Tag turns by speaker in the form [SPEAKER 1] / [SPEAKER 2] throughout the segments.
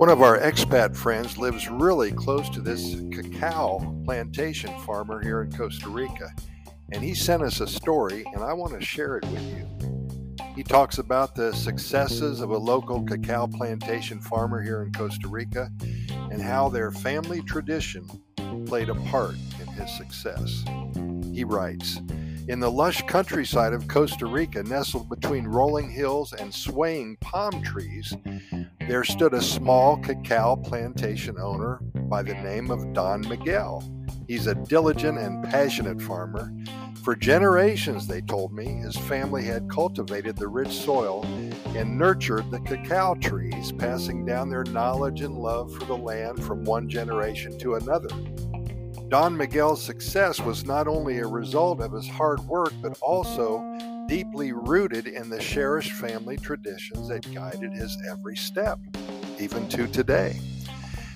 [SPEAKER 1] One of our expat friends lives really close to this cacao plantation farmer here in Costa Rica, and he sent us a story, and I want to share it with you. He talks about the successes of a local cacao plantation farmer here in Costa Rica and how their family tradition played a part in his success. He writes, in the lush countryside of Costa Rica, nestled between rolling hills and swaying palm trees, there stood a small cacao plantation owner by the name of Don Miguel. He's a diligent and passionate farmer. For generations, they told me, his family had cultivated the rich soil and nurtured the cacao trees, passing down their knowledge and love for the land from one generation to another. Don Miguel's success was not only a result of his hard work, but also deeply rooted in the cherished family traditions that guided his every step, even to today.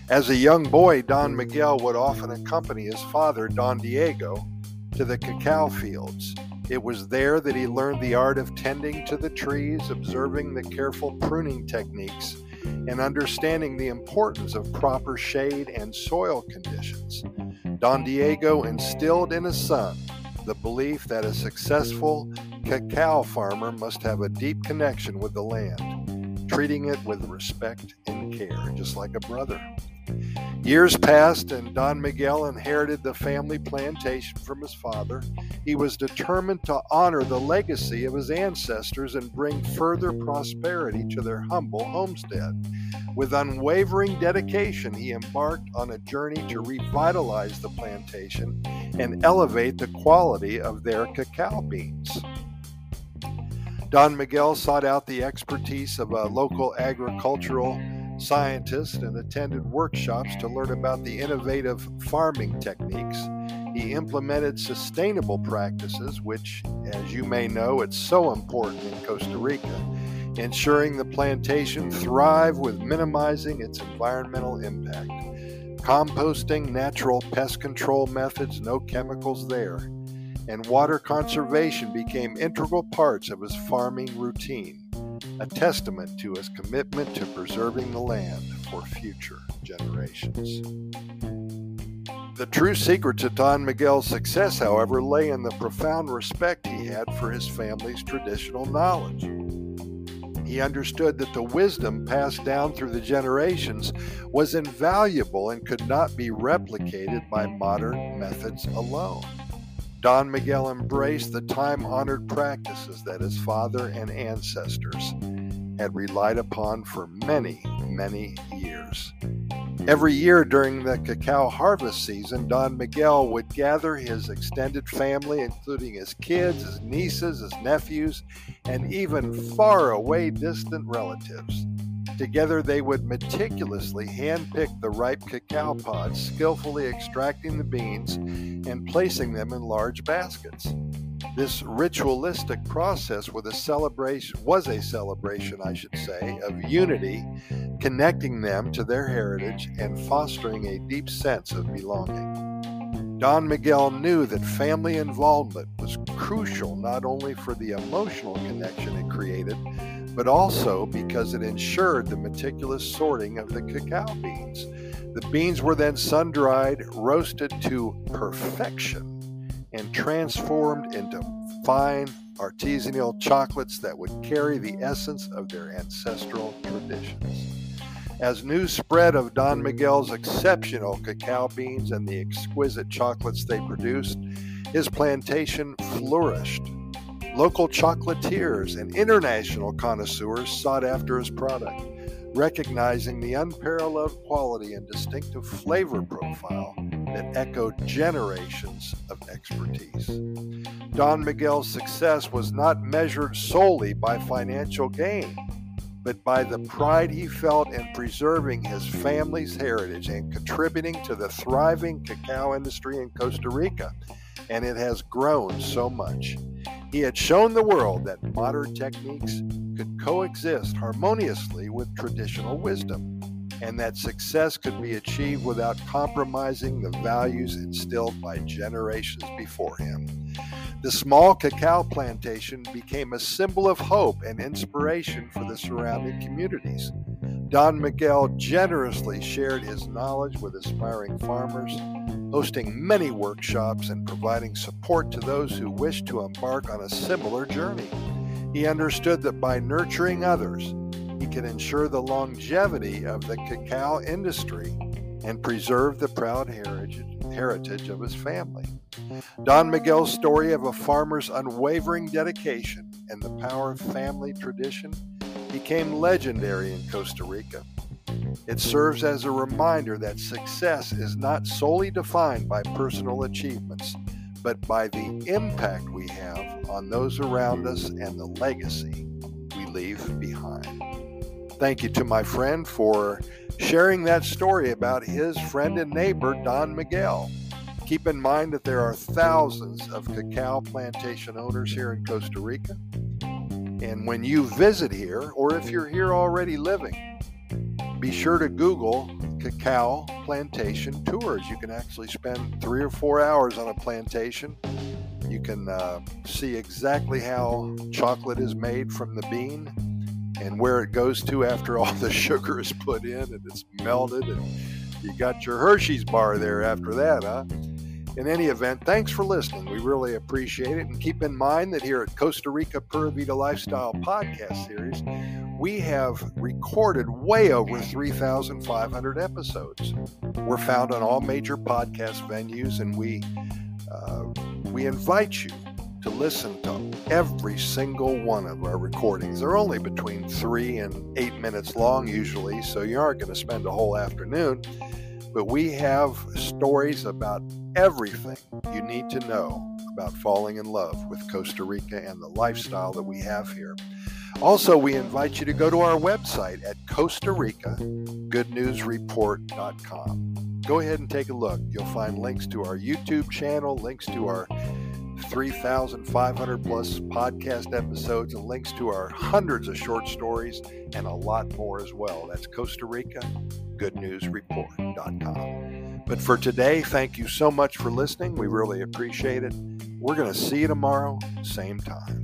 [SPEAKER 1] As a young boy, Don Miguel would often accompany his father, Don Diego, to the cacao fields. It was there that he learned the art of tending to the trees, observing the careful pruning techniques, and understanding the importance of proper shade and soil conditions. Don Diego instilled in his son the belief that a successful cacao farmer must have a deep connection with the land, treating it with respect and care, just like a brother. Years passed, and Don Miguel inherited the family plantation from his father. He was determined to honor the legacy of his ancestors and bring further prosperity to their humble homestead. With unwavering dedication, he embarked on a journey to revitalize the plantation and elevate the quality of their cacao beans. Don Miguel sought out the expertise of a local agricultural scientist and attended workshops to learn about the innovative farming techniques. He implemented sustainable practices, which, as you may know, it's so important in Costa Rica ensuring the plantation thrive with minimizing its environmental impact. Composting, natural pest control methods, no chemicals there, and water conservation became integral parts of his farming routine, a testament to his commitment to preserving the land for future generations. The true secret to Don Miguel's success, however, lay in the profound respect he had for his family's traditional knowledge. He understood that the wisdom passed down through the generations was invaluable and could not be replicated by modern methods alone. Don Miguel embraced the time honored practices that his father and ancestors had relied upon for many, many years. Every year during the cacao harvest season, Don Miguel would gather his extended family, including his kids, his nieces, his nephews, and even far away distant relatives. Together, they would meticulously handpick the ripe cacao pods, skillfully extracting the beans and placing them in large baskets. This ritualistic process was a celebration was a celebration, I should say, of unity, connecting them to their heritage and fostering a deep sense of belonging. Don Miguel knew that family involvement was crucial not only for the emotional connection it created, but also because it ensured the meticulous sorting of the cacao beans. The beans were then sun dried, roasted to perfection and transformed into fine artisanal chocolates that would carry the essence of their ancestral traditions. As news spread of Don Miguel's exceptional cacao beans and the exquisite chocolates they produced, his plantation flourished. Local chocolatiers and international connoisseurs sought after his product, recognizing the unparalleled quality and distinctive flavor profile that echoed generations of expertise. Don Miguel's success was not measured solely by financial gain, but by the pride he felt in preserving his family's heritage and contributing to the thriving cacao industry in Costa Rica. And it has grown so much. He had shown the world that modern techniques could coexist harmoniously with traditional wisdom and that success could be achieved without compromising the values instilled by generations before him. The small cacao plantation became a symbol of hope and inspiration for the surrounding communities. Don Miguel generously shared his knowledge with aspiring farmers, hosting many workshops and providing support to those who wished to embark on a similar journey. He understood that by nurturing others, can ensure the longevity of the cacao industry and preserve the proud heritage, heritage of his family. Don Miguel's story of a farmer's unwavering dedication and the power of family tradition became legendary in Costa Rica. It serves as a reminder that success is not solely defined by personal achievements, but by the impact we have on those around us and the legacy we leave behind. Thank you to my friend for sharing that story about his friend and neighbor, Don Miguel. Keep in mind that there are thousands of cacao plantation owners here in Costa Rica, and when you visit here, or if you're here already living, be sure to Google cacao plantation tours. You can actually spend three or four hours on a plantation. You can uh, see exactly how chocolate is made from the bean and where it goes to after all the sugar is put in and it's melted. And you got your Hershey's bar there after that, huh? In any event, thanks for listening. We really appreciate it. And keep in mind that here at Costa Rica Pura Vida Lifestyle podcast series, we have recorded way over 3,500 episodes. We're found on all major podcast venues, and we uh, we invite you to listen to every single one of our recordings. They're only between three and eight minutes long, usually, so you aren't going to spend a whole afternoon. But we have stories about everything you need to know about falling in love with Costa Rica and the lifestyle that we have here. Also, we invite you to go to our website at Costa Rica GoodNewsReport.com. Go ahead and take a look. You'll find links to our YouTube channel, links to our 3,500 plus podcast episodes, and links to our hundreds of short stories and a lot more as well. That's Costa Rica GoodNewsReport.com. But for today, thank you so much for listening. We really appreciate it. We're going to see you tomorrow, same time.